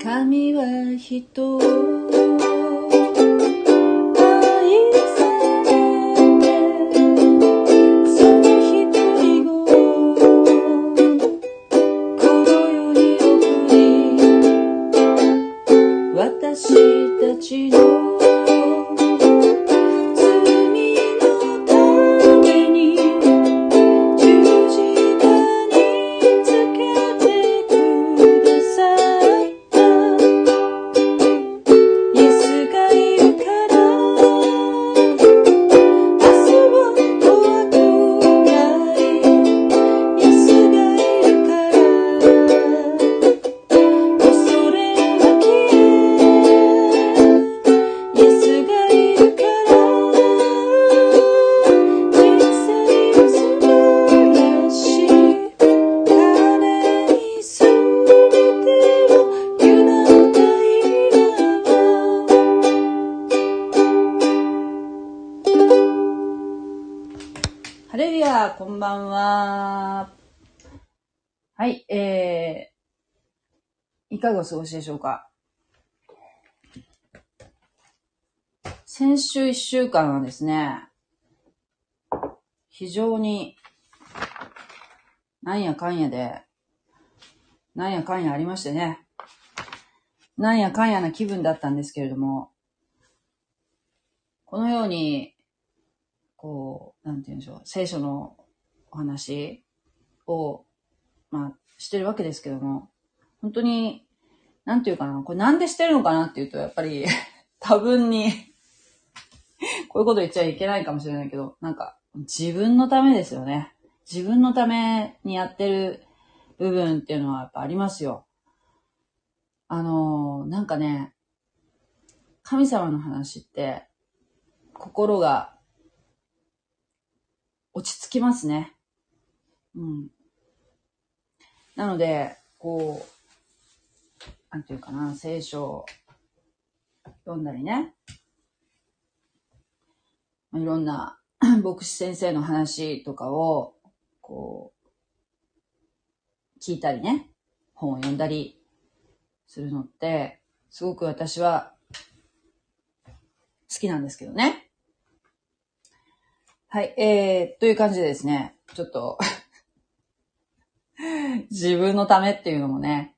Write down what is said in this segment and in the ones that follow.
神は人をいかがお過ごしでしょうか？先週一週間はですね、非常に、なんやかんやで、なんやかんやありましてね、なんやかんやな気分だったんですけれども、このように、こう、なんて言うんでしょう、聖書のお話を、まあ、してるわけですけども、本当に、なんていうかな、これなんでしてるのかなっていうと、やっぱり、多分に、こういうこと言っちゃいけないかもしれないけど、なんか、自分のためですよね。自分のためにやってる部分っていうのはやっぱありますよ。あのーなんかね、神様の話って、心が落ち着きますね。うん。なので、こう、なんていうかな、聖書を読んだりね、いろんな 牧師先生の話とかを、こう、聞いたりね、本を読んだりするのって、すごく私は好きなんですけどね。はい、えー、という感じでですね、ちょっと、自分のためっていうのもね、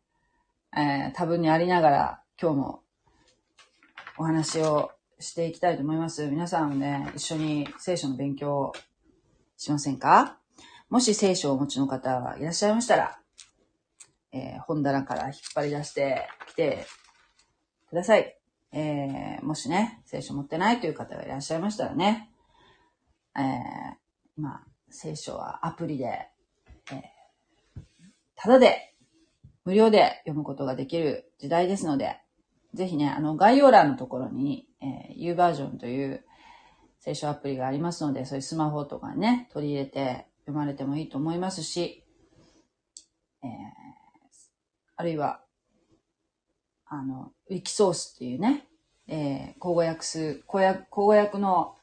えー、多分にありながら、今日もお話をしていきたいと思います。皆さんね、一緒に聖書の勉強をしませんか？もし聖書をお持ちの方がいらっしゃいましたら、えー本棚から引っ張り出してきてください。えーもしね、聖書持ってないという方がいらっしゃいましたらね、えー今、聖書はアプリで、えーただで、無料で読むことができる時代ですので、ぜひね、あの、概要欄のところに、えー U バージョンという聖書アプリがありますので、そういうスマホとかね、取り入れて読まれてもいいと思いますし、えーあるいは、あの、ウィキソースっていうね、えー、口語訳す、口訳、口語訳の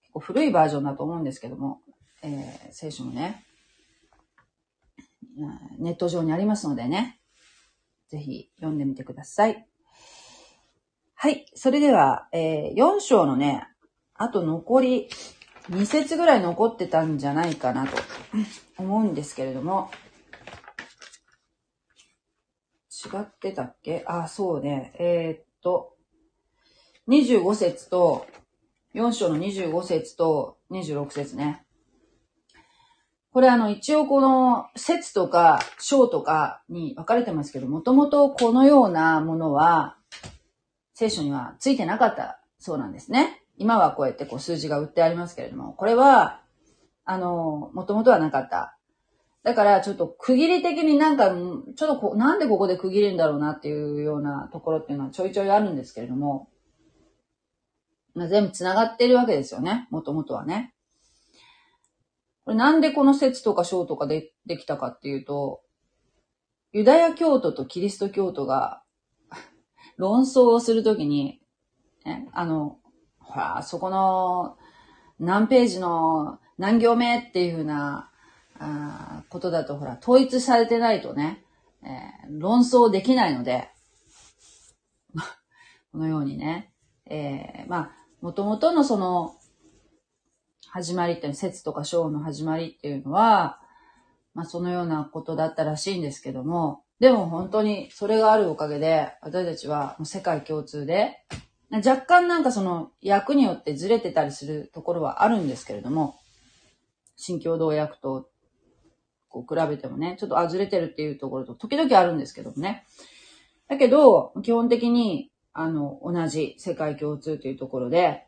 結構古いバージョンだと思うんですけども、えー聖書もね、ネット上にありますのでね、ぜひ読んでみてください。はい。それでは、えー4章のね、あと残り2節ぐらい残ってたんじゃないかなと思うんですけれども、違ってたっけ？あ、そうね。えーっと、25節と、4章の25節と26節ね。これあの、一応この節とか章とかに分かれてますけど、もともとこのようなものは、聖書にはついてなかったそうなんですね。今はこうやってこう数字が売ってありますけれども、これは、あの、もともとはなかった。だからちょっと区切り的になんか、ちょっとこなんでここで区切るんだろうなっていうようなところっていうのはちょいちょいあるんですけれども、ま、全部繋がってるわけですよね。もともとはね。これなんでこの説とか章とかでできたかっていうと、ユダヤ教徒とキリスト教徒が論争をするときに、ね、あの、ほら、そこの何ページの何行目っていうふうなあことだと、ほら、統一されてないとね、えー、論争できないので、このようにね、えー、まあ、もともとのその、始まりっていうの、説とか章の始まりっていうのは、まあそのようなことだったらしいんですけども、でも本当にそれがあるおかげで、私たちはもう世界共通で、若干なんかその役によってずれてたりするところはあるんですけれども、新共同訳とこう比べてもね、ちょっとあ、ずれてるっていうところと時々あるんですけどもね。だけど、基本的に、あの、同じ世界共通というところで、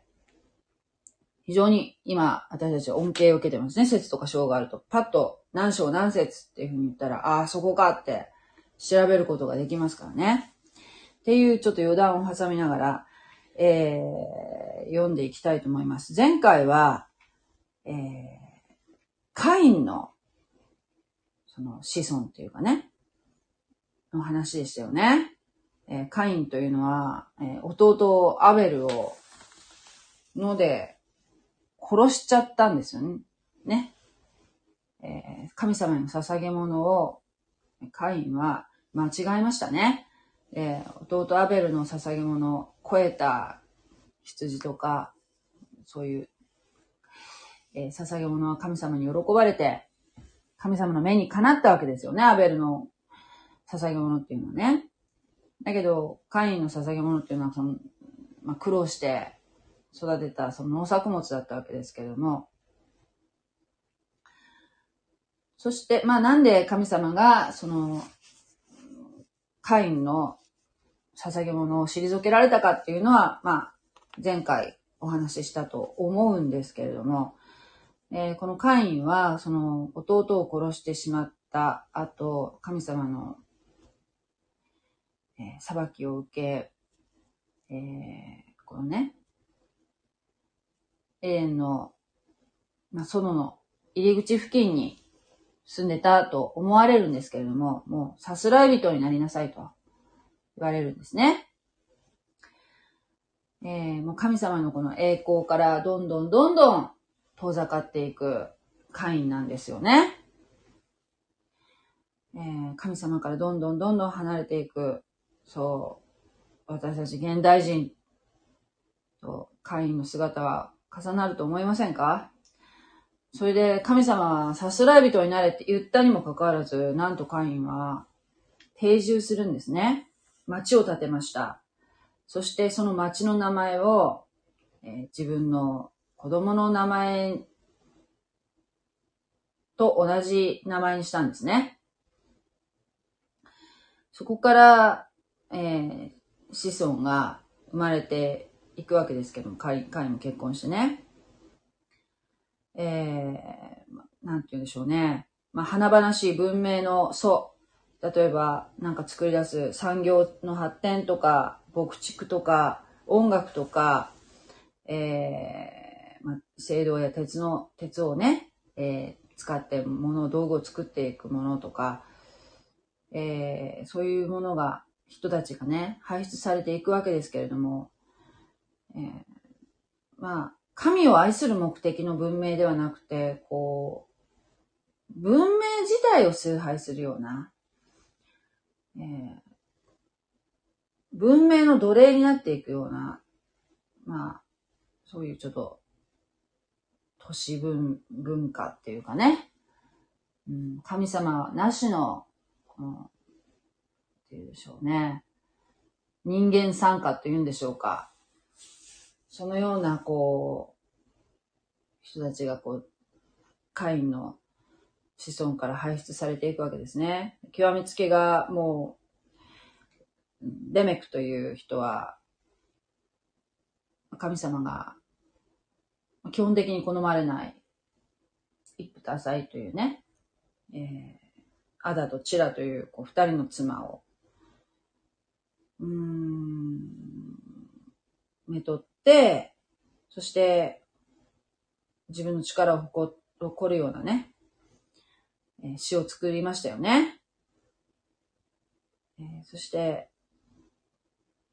非常に今、私たち恩恵を受けてますね。説とか章があると。パッと何章何節っていうふうに言ったら、ああ、そこかって調べることができますからね。っていうちょっと余談を挟みながら、えー、読んでいきたいと思います。前回は、えー、カインの、その子孫っていうかね、の話でしたよね。えー、カインというのは、えー、弟アベルを、ので、殺しちゃったんですよね。ね。えー、神様への捧げ物を、カインは間違えましたね。えー、弟アベルの捧げ物を超えた羊とか、そういう、えー、捧げ物は神様に喜ばれて、神様の目にかなったわけですよね、アベルの捧げ物っていうのはね。だけど、カインの捧げ物っていうのは、その、まあ、苦労して育てたその農作物だったわけですけれども、そして、まあなんで神様が、その、カインの捧げ物を退けられたかっていうのは、まあ、前回お話ししたと思うんですけれども、えー、このカインは、その弟を殺してしまった後、神様の、えー、裁きを受け、えー、このね、永遠の、まあ、園の入り口付近に住んでたと思われるんですけれども、もうさすらい人になりなさいと言われるんですね。えー、もう神様のこの栄光からどんどんどんどん遠ざかっていく会員なんですよね。えー、神様からどんどんどんどん離れていく、そう、私たち現代人と会員の姿は重なると思いませんか？それで神様はさすらい人になれって言ったにもかかわらず、なんとカインは定住するんですね。町を建てました。そしてその町の名前を、えー、自分の子供の名前と同じ名前にしたんですね。そこから、えー、子孫が生まれていくわけですけども、カインも結婚してね。えー、なんて言うんでしょうね。まあ、華々しい文明の祖。例えば、なんか作り出す産業の発展とか、牧畜とか、音楽とか、えー、まあ、青銅や鉄の、鉄をね、えー、使って物、道具を作っていくものとか、えー、そういうものが、人たちがね、排出されていくわけですけれども、えー、まあ、神を愛する目的の文明ではなくて、こう、文明自体を崇拝するような、えー、文明の奴隷になっていくような、まあ、そういうちょっと、都市文、文化っていうかね、うん、神様なしの、この、っていうでしょうね、人間参加っていうんでしょうか。そのような、こう、人たちがこう、カインの子孫から排出されていくわけですね。極めつけがもう、デメクという人は、神様が基本的に好まれない一夫多妻というね、えー、アダとチラというこう二人の妻を、うん、めとって、そして、自分の力を誇るようなね、えー、詩を作りましたよね。えー、そして、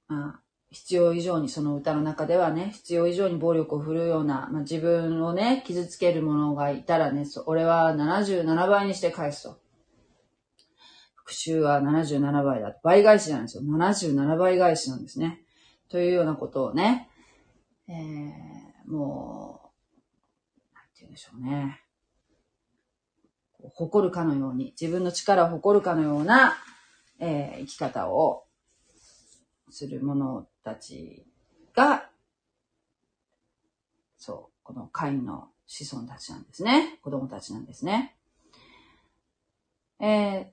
まあ、必要以上にその歌の中ではね、必要以上に暴力を振るうような、まあ、自分をね、傷つける者がいたらね、俺は77倍にして返すと。復讐は77倍だ。倍返しなんですよ。77倍返しなんですね。というようなことをね、えー、もう、なんて言うんでしょうね。誇るかのように、自分の力を誇るかのような、えー、生き方をする者たちが、そう、このカインの子孫たちなんですね。子供たちなんですね。えー、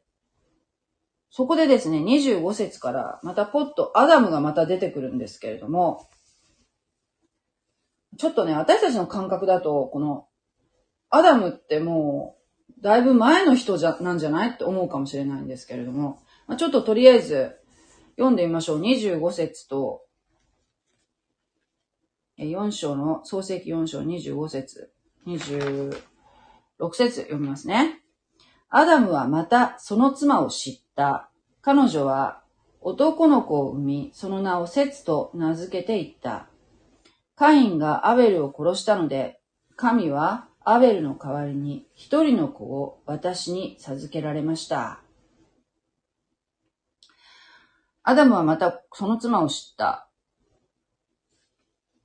そこでですね、25節からまたポッとアダムがまた出てくるんですけれども、ちょっとね、私たちの感覚だと、この、アダムってもう、だいぶ前の人じゃ、なんじゃないって思うかもしれないんですけれども、まあ、ちょっととりあえず、読んでみましょう。25節と、4章の、創世記4章25節、26節読みますね。アダムはまたその妻を知った。彼女は男の子を産み、その名をセツと名付けていった。カインがアベルを殺したので、神はアベルの代わりに一人の子を私に授けられました。アダムはまたその妻を知った。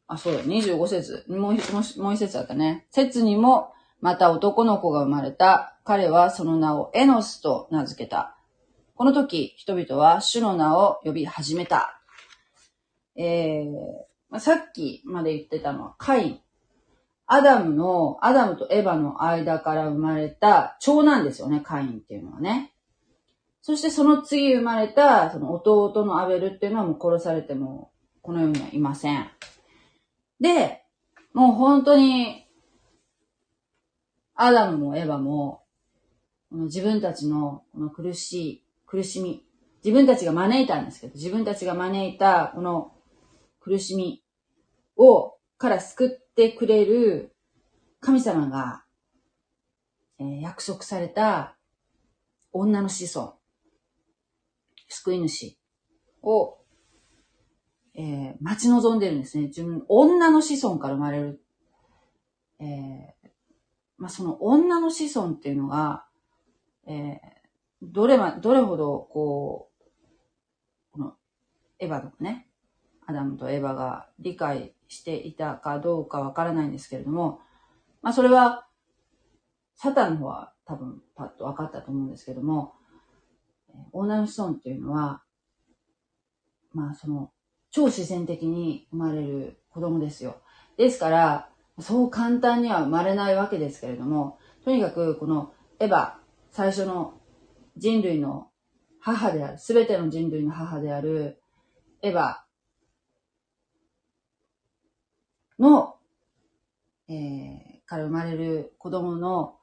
あ、そうだ、25節。もう、もう一節あったね。節にも、また男の子が生まれた。彼はその名をエノスと名付けた。この時、人々は主の名を呼び始めた。えー、さっきまで言ってたのはカイン。アダムの、アダムとエヴァの間から生まれた長男ですよね、カインっていうのはね。そしてその次生まれた、その弟のアベルっていうのはもう殺されても、この世にはいません。で、もう本当に、アダムもエヴァも、この自分たちのこの苦しい、苦しみ、自分たちが招いたんですけど、自分たちが招いたこの苦しみを、から救ってくれる神様が、えー、約束された女の子孫、救い主をえー、待ち望んでるんですね。自分、女の子孫から生まれる。えー、まあ、その女の子孫っていうのが、えー、どれま、どれほど、こう、この、エヴァとかね、アダムとエヴァが理解していたかどうかわからないんですけれども、まあ、それは、サタンの方は多分パッと分かったと思うんですけども、女の子孫っていうのは、まあその、超自然的に生まれる子供ですよ。ですから、そう簡単には生まれないわけですけれども、とにかくこのエヴァ、最初の人類の母である、すべての人類の母であるエヴァの、えー、から生まれる子供の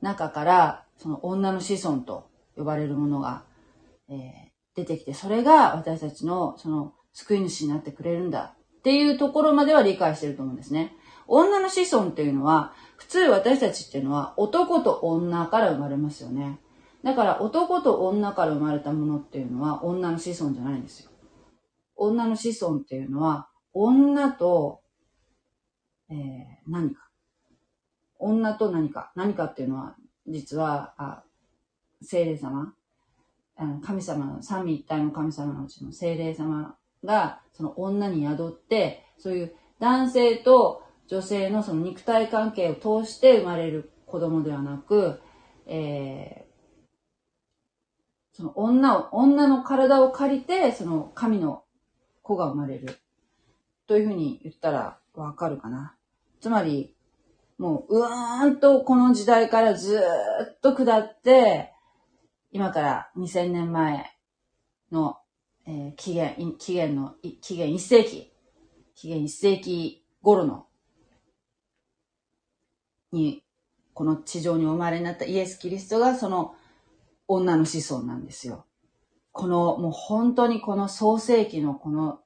中から、その女の子孫と呼ばれるものが、えー、出てきて、それが私たちのその救い主になってくれるんだっていうところまでは理解してると思うんですね。女の子孫っていうのは、普通私たちっていうのは男と女から生まれますよね。だから男と女から生まれたものっていうのは女の子孫じゃないんですよ。女の子孫っていうのは女と、えー、何か。女と何か。何かっていうのは実は、あ精霊様。神様の、三位一体の神様のうちの精霊様がその女に宿って、そういう男性と女性のその肉体関係を通して生まれる子供ではなく、えー、その女を、女の体を借りて、その神の子が生まれる。というふうに言ったらわかるかな。つまり、もう、うーんとこの時代からずっと下って、今から2000年前のえー、紀元、紀元の、紀元1世紀、紀元1世紀頃の、に、この地上にお生まれになったイエス・キリストがその女の子孫なんですよ。この、もう本当にこの創世紀のこの、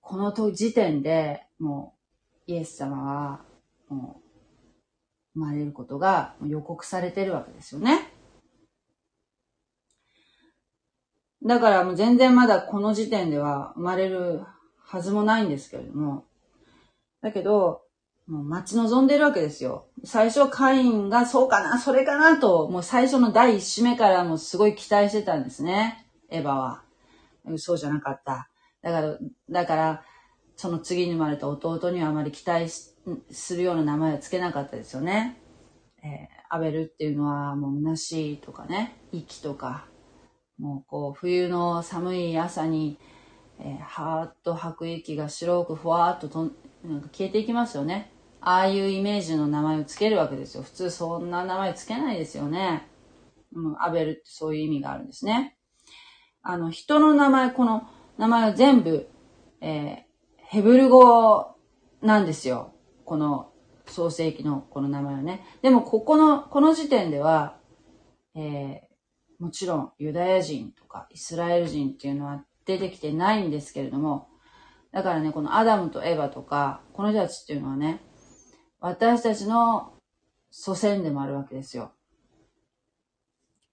この時点で、もう、イエス様は、もう、生まれることが予告されてるわけですよね。だからもう全然まだこの時点では生まれるはずもないんですけれども、だけど、もう待ち望んでるわけですよ。最初カインがそうかな、それかなと、もう最初の第一子目からもうすごい期待してたんですね。エヴァは。そうじゃなかった。だから、だから、その次に生まれた弟にはあまり期待するような名前を付けなかったですよね。えー、アベルっていうのはもう虚しいとかね、息とか、もうこう冬の寒い朝に、えー、はーっと吐く息が白くふわーっととなんか消えていきますよね。ああいうイメージの名前を付けるわけですよ。普通そんな名前付けないですよね。うん、アベルってそういう意味があるんですね。あの、人の名前、この名前は全部、えー、ヘブル語なんですよ。この創世記のこの名前はね。でも、ここの、この時点では、えー、もちろんユダヤ人とかイスラエル人っていうのは出てきてないんですけれども、だからね、このアダムとエヴァとか、この人たちっていうのはね、私たちの祖先でもあるわけですよ。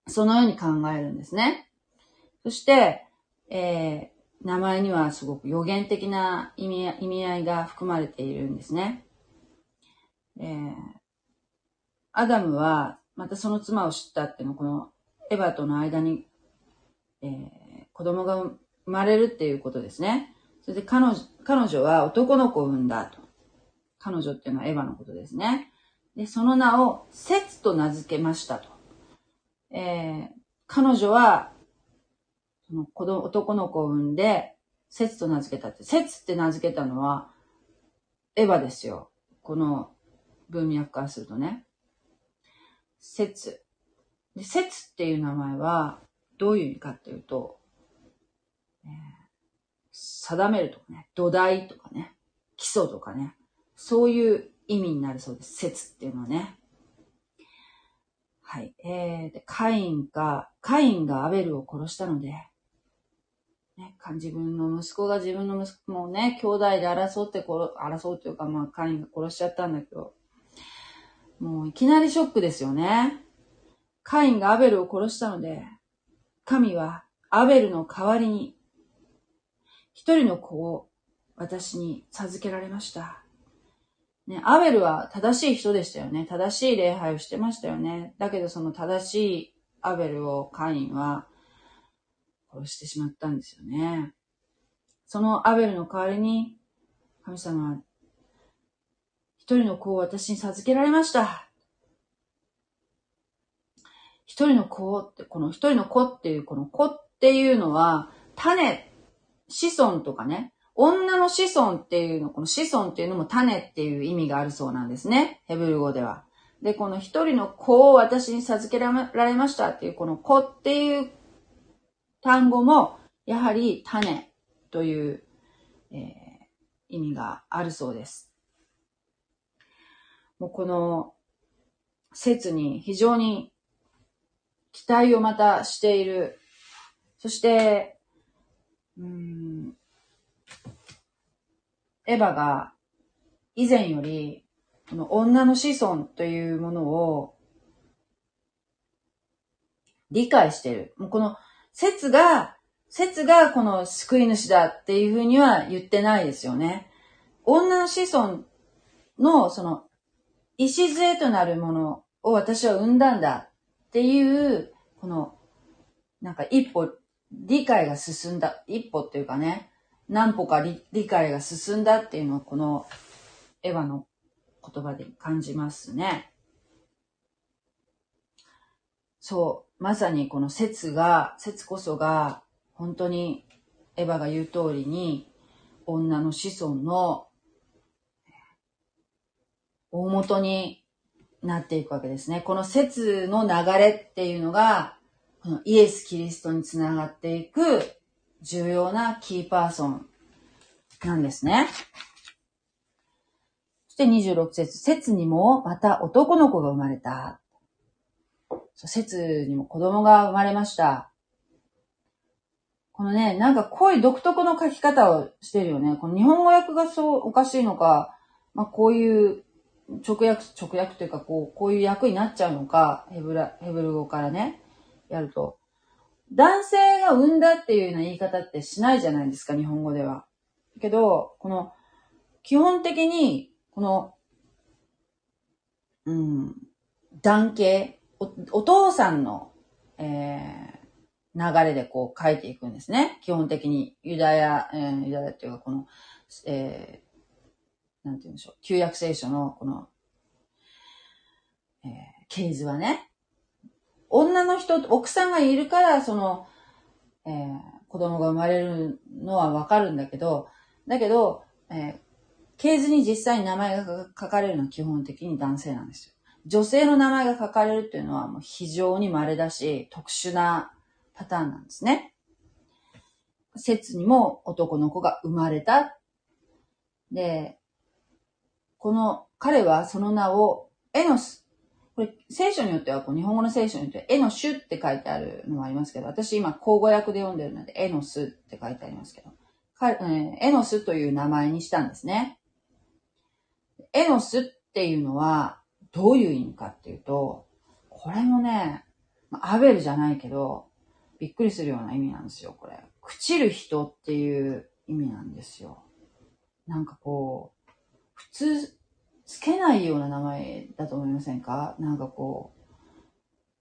そのように考えるんですね。そして、え、名前にはすごく予言的な意味意味合いが含まれているんですね。えー、アダムは、またその妻を知ったっていうのは、このエヴァとの間に、えー、子供が生まれるっていうことですね。それで彼女彼女は男の子を産んだと。彼女っていうのはエヴァのことですね。で、その名をセツと名付けましたと。えー、彼女は、その子供、男の子を産んで、セツと名付けたって。セツって名付けたのは、エヴァですよ。この文脈からするとね。セツ。で、セツっていう名前は、どういう意味かっていうと、えー、定めるとかね、土台とかね、基礎とかね、そういう意味になるそうです。説っていうのはね。はい。えー、で、カインが、カインがアベルを殺したので、ね、自分の息子が自分の息子もね、兄弟で争って殺、争うというか、まあ、カインが殺しちゃったんだけど、もういきなりショックですよね。カインがアベルを殺したので、神はアベルの代わりに、一人の子を私に授けられました。ね、アベルは正しい人でしたよね。正しい礼拝をしてましたよね。だけどその正しいアベルをカインは殺してしまったんですよね。そのアベルの代わりに、神様は、一人の子を私に授けられました。一人の子って、この一人の子っていう、この子っていうのは、種、子孫とかね、女の子孫っていうの、この子孫っていうのも種っていう意味があるそうなんですね。ヘブル語では。で、この一人の子を私に授けられましたっていう、この子っていう単語も、やはり種という、えー、意味があるそうです。もうこの説に非常に期待をまたしている。そして、うんエヴァが以前より、この女の子孫というものを理解している。もうこの説が、説がこの救い主だっていうふうには言ってないですよね。女の子孫のその礎となるものを私は生んだんだっていう、この、なんか一歩理解が進んだ、一歩っていうかね、何歩か理解が進んだっていうのをこのエヴァの言葉で感じますね。そう、まさにこの説が、説こそが本当にエヴァが言う通りに女の子孫の大元になっていくわけですね。この説の流れっていうのが、このイエス・キリストにつながっていく重要なキーパーソンなんですね。そして26節、節にもまた男の子が生まれた。節にも子供が生まれました。このね、なんか濃い独特の書き方をしてるよね。この日本語訳がそうおかしいのか、まあこういう直訳、直訳というかこう、こういう訳になっちゃうのか、ヘブラ、ヘブル語からね、やると。男性が産んだっていうような言い方ってしないじゃないですか、日本語では。けど、この、基本的に、この、うん、男系お、お父さんの、えー、流れでこう書いていくんですね。基本的にユダヤ、えー、ユダヤっていうかこの、えー、なんて言うんでしょう。旧約聖書のこの、えー、系図はね。女の人、奥さんがいるから、その、えー、子供が生まれるのはわかるんだけど、だけど、えー、系図に実際に名前が書かれるのは基本的に男性なんですよ。女性の名前が書かれるっていうのはもう非常に稀だし、特殊なパターンなんですね。説にも男の子が生まれた。で、この彼はその名をエノス。これ、聖書によっては、こう日本語の聖書によってはエノシュって書いてあるのもありますけど、私今、口語訳で読んでるので、エノスって書いてありますけど、え、エノスという名前にしたんですね。エノスっていうのは、どういう意味かっていうと、これもね、アベルじゃないけど、びっくりするような意味なんですよ、これ。朽ちる人っていう意味なんですよ。なんかこう、普通、つけないような名前だと思いませんか？なんかこう、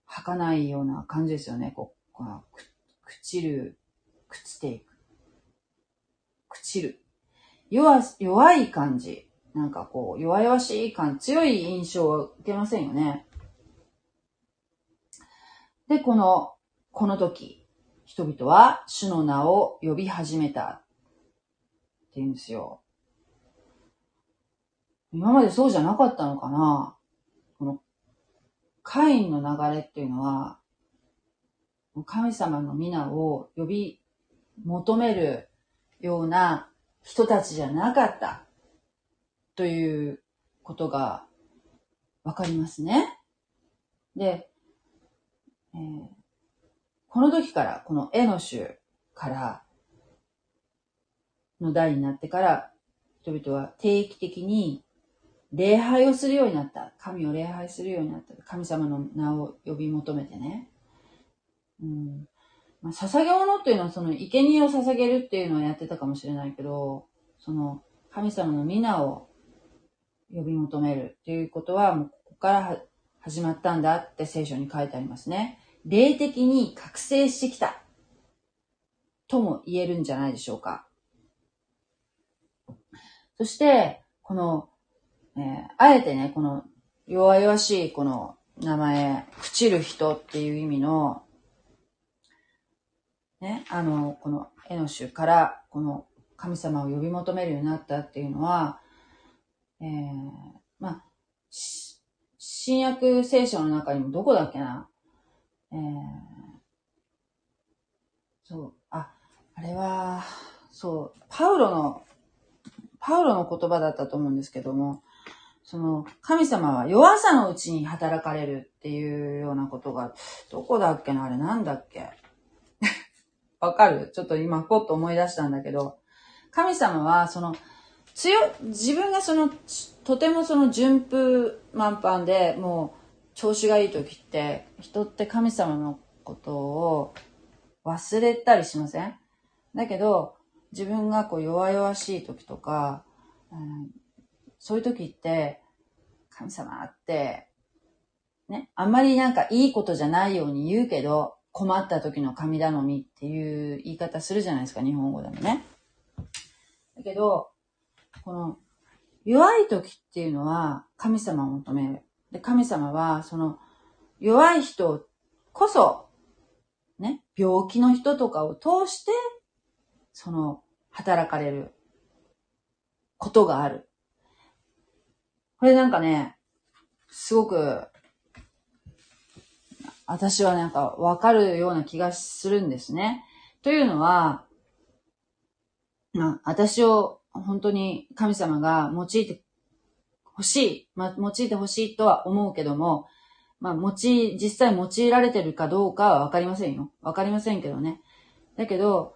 儚いような感じですよね。こう、この朽ちる、朽ちていく。朽ちる。弱、弱い感じ。なんかこう、弱々しい感、強い印象を受けませんよね。で、この、この時、人々は主の名を呼び始めた。って言うんですよ。今までそうじゃなかったのかなこの、カインの流れっていうのは、神様の皆を呼び求めるような人たちじゃなかった。ということがわかりますね。で、えー、この時から、この絵の種からの代になってから、人々は定期的に礼拝をするようになった。神を礼拝するようになった。神様の名を呼び求めてね。うんまあ、捧げ物っていうのは、その、生贄を捧げるっていうのをやってたかもしれないけど、その、神様の皆を呼び求めるっていうことは、もうここから始まったんだって聖書に書いてありますね。霊的に覚醒してきた。とも言えるんじゃないでしょうか。そして、この、えー、あえてね、この弱々しいこの名前、朽ちる人っていう意味の、ね、あの、この絵の種から、この神様を呼び求めるようになったっていうのは、えー、まあ、新約聖書の中にもどこだっけな？えー、そう、あ、あれは、そう、パウロの、パウロの言葉だったと思うんですけども、その、神様は弱さのうちに働かれるっていうようなことが、どこだっけな？あれなんだっけ？わかる？ちょっと今、ポッと思い出したんだけど、神様は、その、強、自分がその、とてもその順風満帆で、もう調子がいい時って、人って神様のことを忘れたりしません？だけど、自分がこう弱々しい時とか、うん、そういう時って、神様って、ね、あんまりなんかいいことじゃないように言うけど、困った時の神頼みっていう言い方するじゃないですか、日本語でもね。だけど、この弱い時っていうのは神様を求める。で、神様はその弱い人こそ、ね、病気の人とかを通して、その働かれることがある。これなんかね、すごく、私はなんかわかるような気がするんですね。というのは、まあ、私を本当に神様が用いてほしい、まあ、用いてほしいとは思うけども、まあ、用い、実際用いられてるかどうかはわかりませんよ。わかりませんけどね。だけど、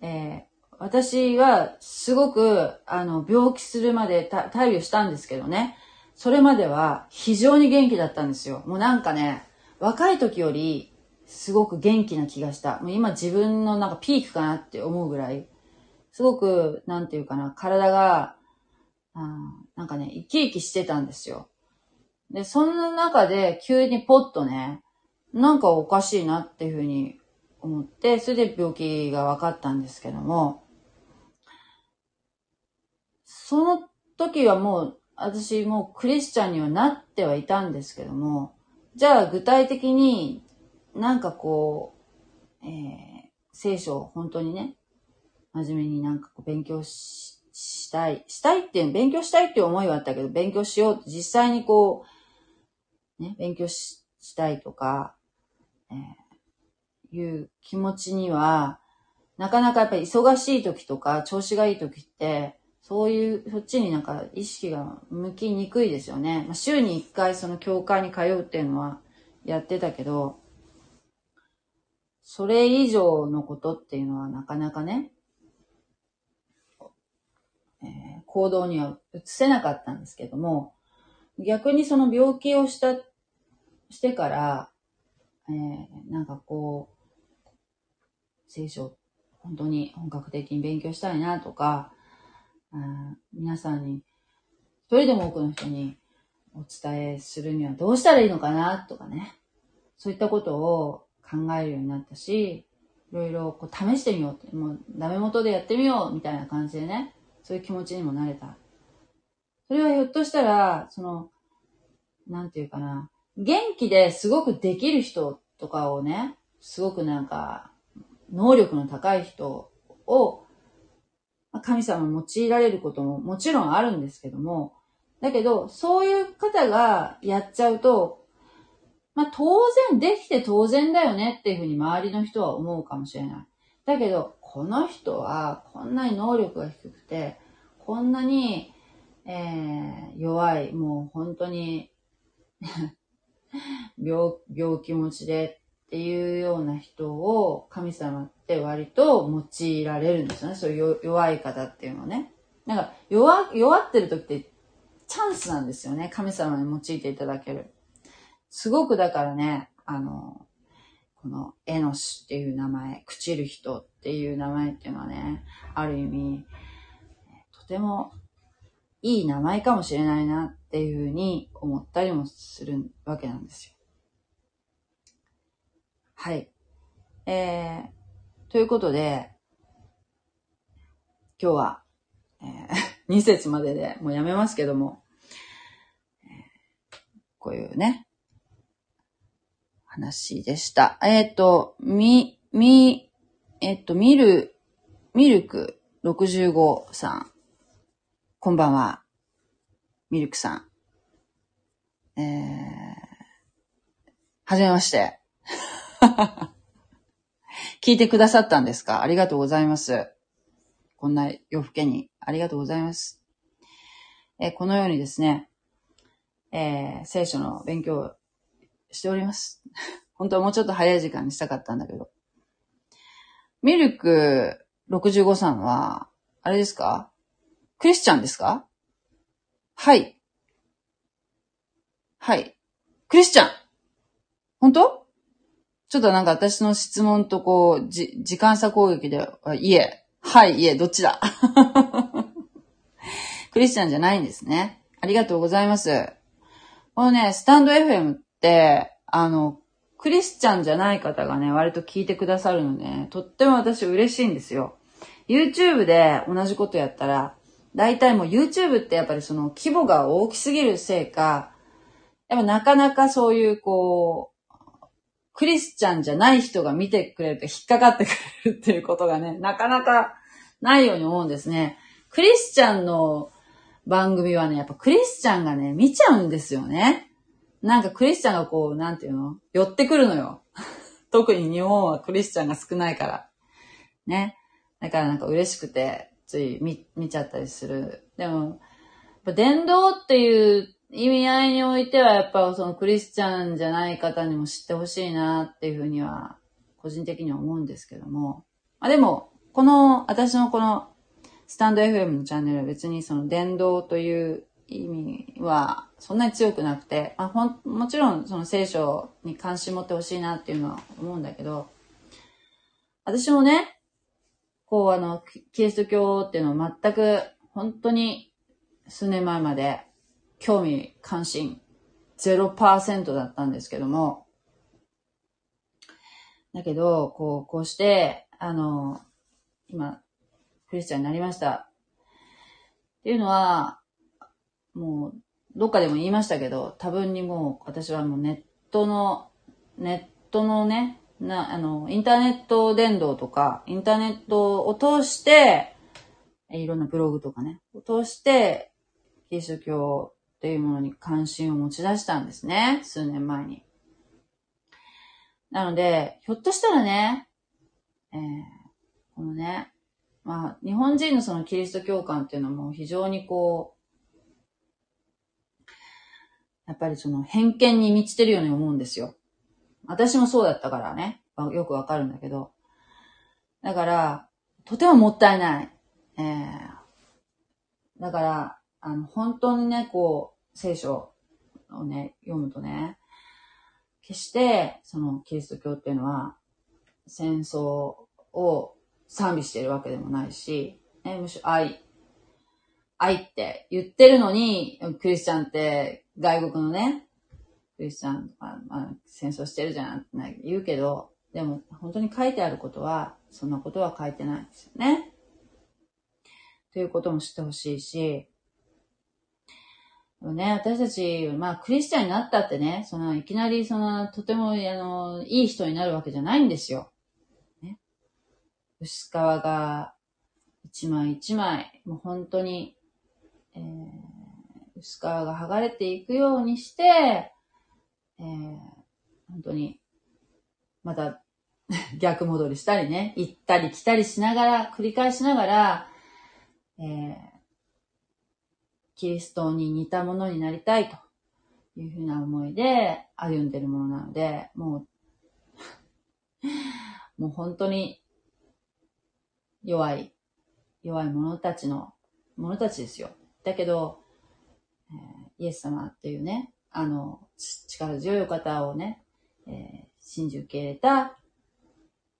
えー、私はすごく、あの、病気するまで大病したんですけどね。それまでは非常に元気だったんですよ。もうなんかね、若い時よりすごく元気な気がした。もう今自分のなんかピークかなって思うぐらい、すごく、なんていうかな、体が、あなんかね、生き生きしてたんですよ。で、そんな中で急にポッとね、なんかおかしいなっていうふうに思って、それで病気が分かったんですけども、その時はもう、私もうクリスチャンにはなってはいたんですけども、じゃあ具体的になんかこう、えー、聖書を本当にね、真面目になんかこう勉強ししたい。したいって、勉強したいっていう思いはあったけど、勉強しようって実際にこう、ね、勉強ししたいとか、えー、いう気持ちには、なかなかやっぱり忙しい時とか、調子がいい時って、そういう、そっちになんか意識が向きにくいですよね。まあ、週に一回その教会に通うっていうのはやってたけど、それ以上のことっていうのはなかなかね、え、行動には移せなかったんですけども、逆にその病気をした、してから、えー、なんかこう、聖書、本当に本格的に勉強したいなとか、皆さんに、一人でも多くの人にお伝えするにはどうしたらいいのかなとかね。そういったことを考えるようになったし、いろいろこう試してみようって、もうダメ元でやってみようみたいな感じでね、そういう気持ちにもなれた。それはひょっとしたら、その、なんていうかな、元気ですごくできる人とかをね、すごくなんか、能力の高い人を神様用いられることももちろんあるんですけども、だけど、そういう方がやっちゃうと、まあ当然、できて当然だよねっていうふうに周りの人は思うかもしれない。だけど、この人はこんなに能力が低くて、こんなに、えー、弱い、もう本当に 病、病気持ちでっていうような人を神様って割と用いられるんですよね。そういう弱い方っていうのはね。なんか弱、弱ってる時ってチャンスなんですよね。神様に用いていただける。すごくだからね、あの、このエノシっていう名前、朽ちる人っていう名前っていうのはね、ある意味、とてもいい名前かもしれないなっていうふうに思ったりもするわけなんですよ。はい。えー、ということで、今日は、えー、2節まででもうやめますけども、えー、こういうね、話でした。えっ、ー、と、み、み、えっ、ー、と、ミル、ミルク65さん。こんばんは。ミルクさん。えー、はじめまして。聞いてくださったんですか？ありがとうございます。こんな夜更けにありがとうございます。えこのようにですね、えー、聖書の勉強しております。本当はもうちょっと早い時間にしたかったんだけど。ミルク65さんは、あれですか？クリスチャンですか？はい。はい。クリスチャン本当？ちょっとなんか私の質問とこう、じ、時間差攻撃で、いえ、はい、いえ、どっちだ？クリスチャンじゃないんですね。ありがとうございます。このね、スタンド FM っ、あの、クリスチャンじゃない方がね、割と聞いてくださるので、ね、とっても私嬉しいんですよ。YouTube で同じことやったら、大体もう YouTube ってやっぱりその規模が大きすぎるせいか、やっぱなかなかそういうこう、クリスチャンじゃない人が見てくれると引っかかってくれるっていうことがね、なかなかないように思うんですね。クリスチャンの番組はね、やっぱクリスチャンがね、見ちゃうんですよね。なんかクリスチャンがこう、なんていうの？寄ってくるのよ。特に日本はクリスチャンが少ないから。ね。だからなんか嬉しくて、つい見、見ちゃったりする。でも、伝道っていう意味合いにおいては、やっぱそのクリスチャンじゃない方にも知ってほしいなっていうふうには、個人的には思うんですけども。まあでも、この、私のこの、スタンド FM のチャンネルは別にその伝道という意味はそんなに強くなくて、まあ、ほんもちろんその聖書に関心持ってほしいなっていうのは思うんだけど、私もね、こうあの、キリスト教っていうのは全く本当に数年前まで興味、関心0%だったんですけども、だけど、こう、こうして、あの、今、クリスチャンになりました。っていうのは、もう、どっかでも言いましたけど、多分にもう、私はもうネットの、ネットのね、な、あの、インターネット伝道とか、インターネットを通して、いろんなブログとかね、を通して、キリスト教っていうものに関心を持ち出したんですね。数年前に。なので、ひょっとしたらね、えー、このね、まあ、日本人のそのキリスト教観っていうのも非常にこう、やっぱりその偏見に満ちてるように思うんですよ。私もそうだったからね、よくわかるんだけど。だから、とてももったいない。えー、だから、あの、本当にね、こう、聖書をね、読むとね、決して、その、キリスト教っていうのは、戦争を賛美してるわけでもないし、ね、むしろ愛、愛って言ってるのに、クリスチャンって外国のね、クリスチャンとか、まあ、戦争してるじゃんって言うけど、でも本当に書いてあることは、そんなことは書いてないんですよね。ということも知ってほしいし、でもね、私たち、まあ、クリスチャンになったってね、その、いきなり、その、とても、あの、いい人になるわけじゃないんですよ。ね。薄皮が、一枚一枚、もう本当に、えー、薄皮が剥がれていくようにして、えー、本当に、また 逆戻りしたりね、行ったり来たりしながら、繰り返しながら、えー、キリストに似たものになりたいというふうな思いで歩んでるものなので、もう もう本当に弱い、弱い者たちの、者たちですよ。だけど、えー、イエス様っていうね、あの、力強い方をね、えー、信じ受け入れた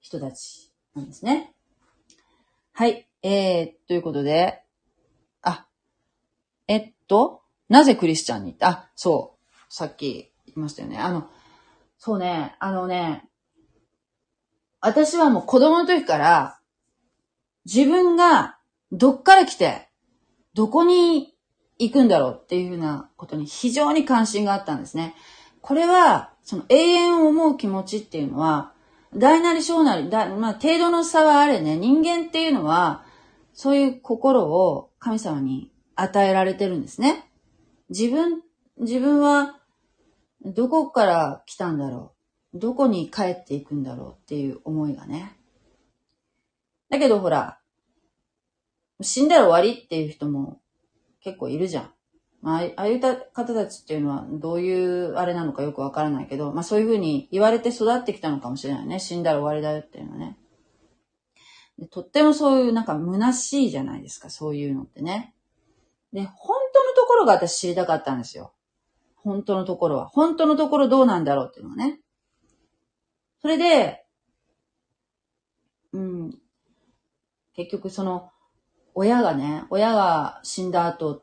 人たちなんですね。はい。えー、ということで、あ、えっと、なぜクリスチャンにあ、そう。さっき言いましたよね。あの、そうね、あのね、私はもう子供の時から、自分がどっから来て、どこに行くんだろうっていうふうなことに非常に関心があったんですね。これは、その永遠を思う気持ちっていうのは、大なり小なり、だまあ、程度の差はあれね、人間っていうのは、そういう心を神様に与えられてるんですね。自分、自分は、どこから来たんだろう。どこに帰っていくんだろうっていう思いがね。だけどほら、死んだら終わりっていう人も結構いるじゃん。まあ、ああいう方たちっていうのはどういうあれなのかよくわからないけど、まあそういうふうに言われて育ってきたのかもしれないね。死んだら終わりだよっていうのはね。でとってもそういうなんか虚しいじゃないですか、そういうのってね。で、本当のところが私知りたかったんですよ。本当のところは。本当のところどうなんだろうっていうのがね。それで、うん、結局その、親がね、親が死んだ後、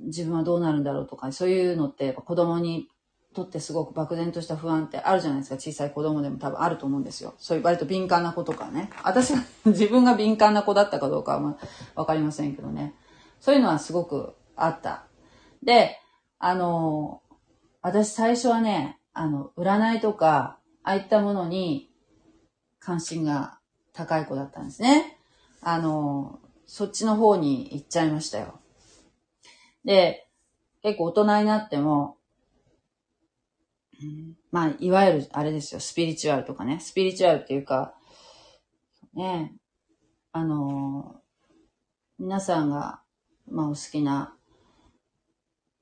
自分はどうなるんだろうとか、そういうのって子供にとってすごく漠然とした不安ってあるじゃないですか。小さい子供でも多分あると思うんですよ。そういう割と敏感な子とかね。私は 自分が敏感な子だったかどうかはわかりませんけどね。そういうのはすごくあった。で、あの、私最初はね、あの、占いとか、ああいったものに関心が高い子だったんですね。あの、そっちの方に行っちゃいましたよ。で、結構大人になっても、まあ、いわゆるあれですよ、スピリチュアルとかね。スピリチュアルっていうか、ね、あの、皆さんが、まあ、お好きな、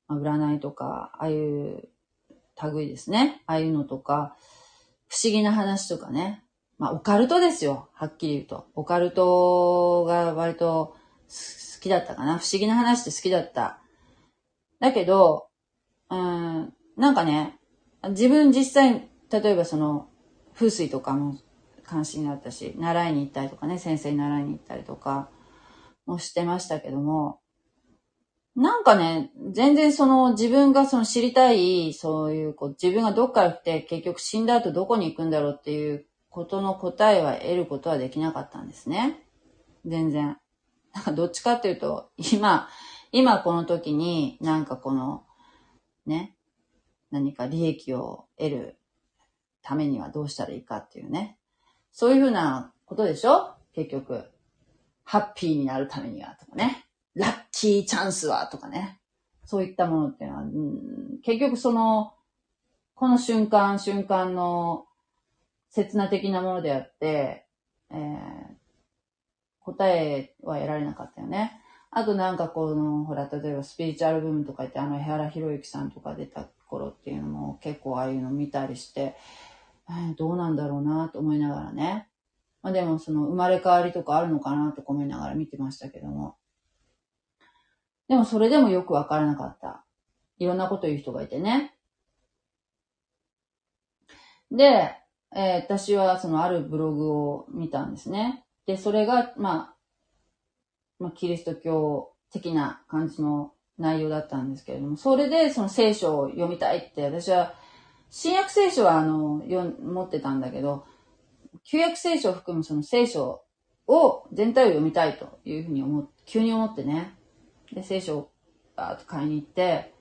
まあ、占いとか、ああいう類ですね。ああいうのとか、不思議な話とかね。まあ、オカルトですよ。はっきり言うと。オカルトが割と好きだったかな。不思議な話って好きだった。だけど、うん、なんかね、自分実際、例えばその、風水とかも関心があったし、習いに行ったりとかね、先生に習いに行ったりとかもしてましたけども、なんかね、全然その自分がその知りたい、そういうこう自分がどっから来て結局死んだ後どこに行くんだろうっていうことの答えは得ることはできなかったんですね。全然。なんかどっちかっていうと、今、今この時になんかこの、ね、何か利益を得るためにはどうしたらいいかっていうね。そういうふうなことでしょ？結局。ハッピーになるためにはとかね。ラッキーチャンスはとかね。そういったものっていうのは、うん、結局その、この瞬間瞬間の刹那的なものであって、えー、答えは得られなかったよね。あとなんかこの、ほら、例えばスピリチュアルブームとか言って、あの、原博之さんとか出た頃っていうのも結構ああいうの見たりして、えー、どうなんだろうなと思いながらね。まあでもその生まれ変わりとかあるのかなと思いながら見てましたけども。でもそれでもよくわからなかった。いろんなこと言う人がいてね。で、えー、私はそのあるブログを見たんですね。で、それが、まあ、まあ、キリスト教的な感じの内容だったんですけれども、それでその聖書を読みたいって私は新約聖書はあの、持ってたんだけど、旧約聖書を含むその聖書を、全体を読みたいというふうに思っ、急に思ってね。で、聖書をバーッと買いに行って、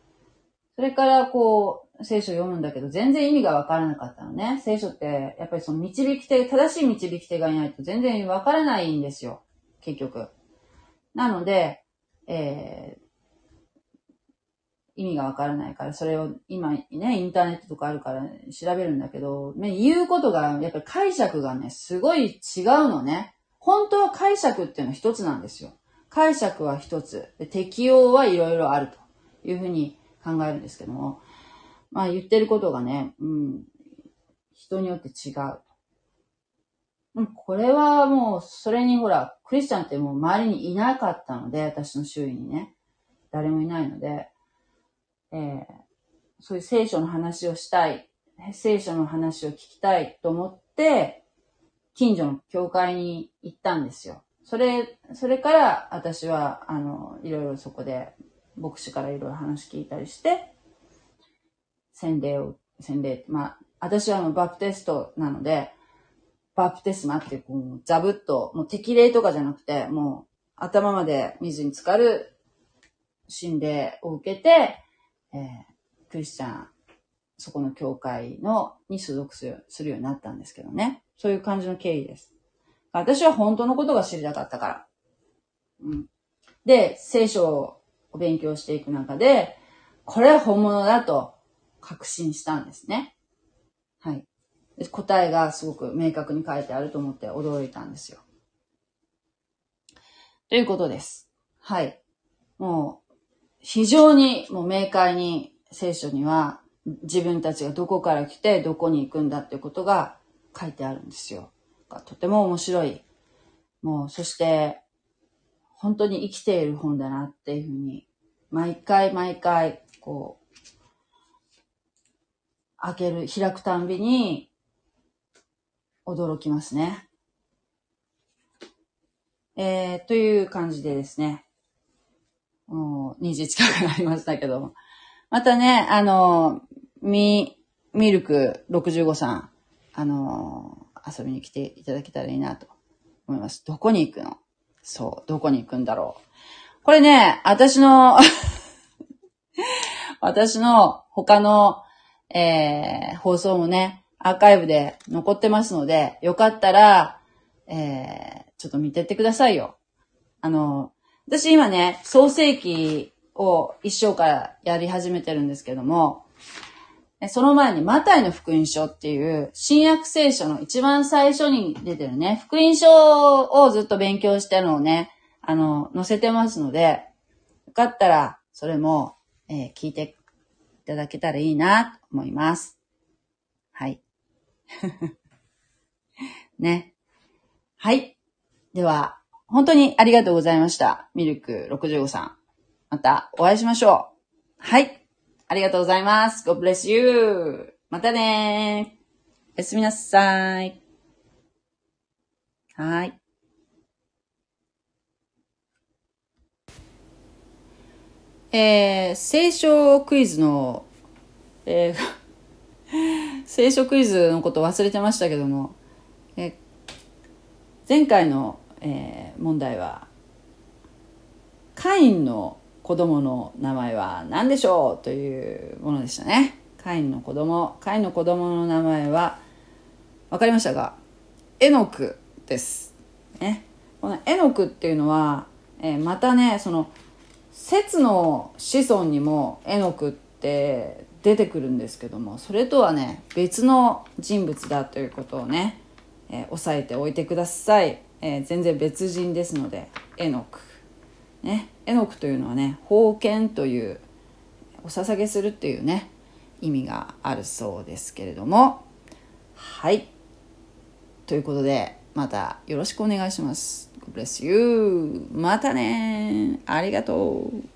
それからこう、聖書を読むんだけど、全然意味がわからなかったのね。聖書って、やっぱりその導き手、正しい導き手がいないと全然わからないんですよ。結局。なので、え意味がわからないから、それを今ね、インターネットとかあるから調べるんだけど、ね、言うことが、やっぱり解釈がね、すごい違うのね。本当は解釈っていうのは一つなんですよ。解釈は一つ。で適用はいろいろあるというふうに考えるんですけども、まあ言ってることがね、うん、人によって違う。これはもう、それにほら、クリスチャンってもう周りにいなかったので、私の周囲にね、誰もいないので、えー、そういう聖書の話をしたい、聖書の話を聞きたいと思って、近所の教会に行ったんですよ。それ、それから私は、あの、いろいろそこで、牧師からいろいろ話聞いたりして、洗礼を、洗礼、まあ、私はあのバプテストなので、バプテスマってこう、ザブッと、もう適齢とかじゃなくて、もう頭まで水に浸かる心霊を受けて、えー、クリスチャン、そこの教会の、に所属するするようになったんですけどね。そういう感じの経緯です。私は本当のことが知りたかったから。うん。で、聖書を勉強していく中で、これは本物だと確信したんですね。はい。答えがすごく明確に書いてあると思って驚いたんですよ。ということです。はい。もう、非常にもう明快に聖書には自分たちがどこから来てどこに行くんだってことが書いてあるんですよ。とても面白い。もう、そして、本当に生きている本だなっていうふうに、毎回毎回、こう、開ける、開くたんびに、驚きますね。えー、という感じでですね。もう2時近くなりましたけどまたね、あの、ミ、ミルク65さん、あの、遊びに来ていただけたらいいなと思います。どこに行くの？そう、どこに行くんだろう。これね、私の 私の他の、えー、放送もね、アーカイブで残ってますので、よかったら、えー、ちょっと見てってくださいよ。あの、私今ね、創世記を一章からやり始めてるんですけども、その前にマタイの福音書っていう新約聖書の一番最初に出てるね、福音書をずっと勉強してるのをね、あの、載せてますので、よかったらそれも、えー、聞いていただけたらいいなと思います。はい。ね。はい。では、本当にありがとうございました。ミルク65さん。またお会いしましょう。はい。ありがとうございます。God bless you. またねーおやすみなさい。はい。えー、聖書クイズの、えー、聖書クイズのこと忘れてましたけども、えー、前回の、えー、問題はカインの子供の名前は何でしょうというものでしたね。カインの子供、カインの子供の名前は分かりましたが、エノクです。ね。このエノクっていうのは、えー、またね、その節の子孫にもエノクって出てくるんですけどもそれとはね別の人物だということをね、えー、押さえておいてください、えー、全然別人ですのでエノク。ねエノクというのはね封建というお捧げするっていうね意味があるそうですけれども。はい。ということでまたよろしくお願いします。bless またね。ありがとう。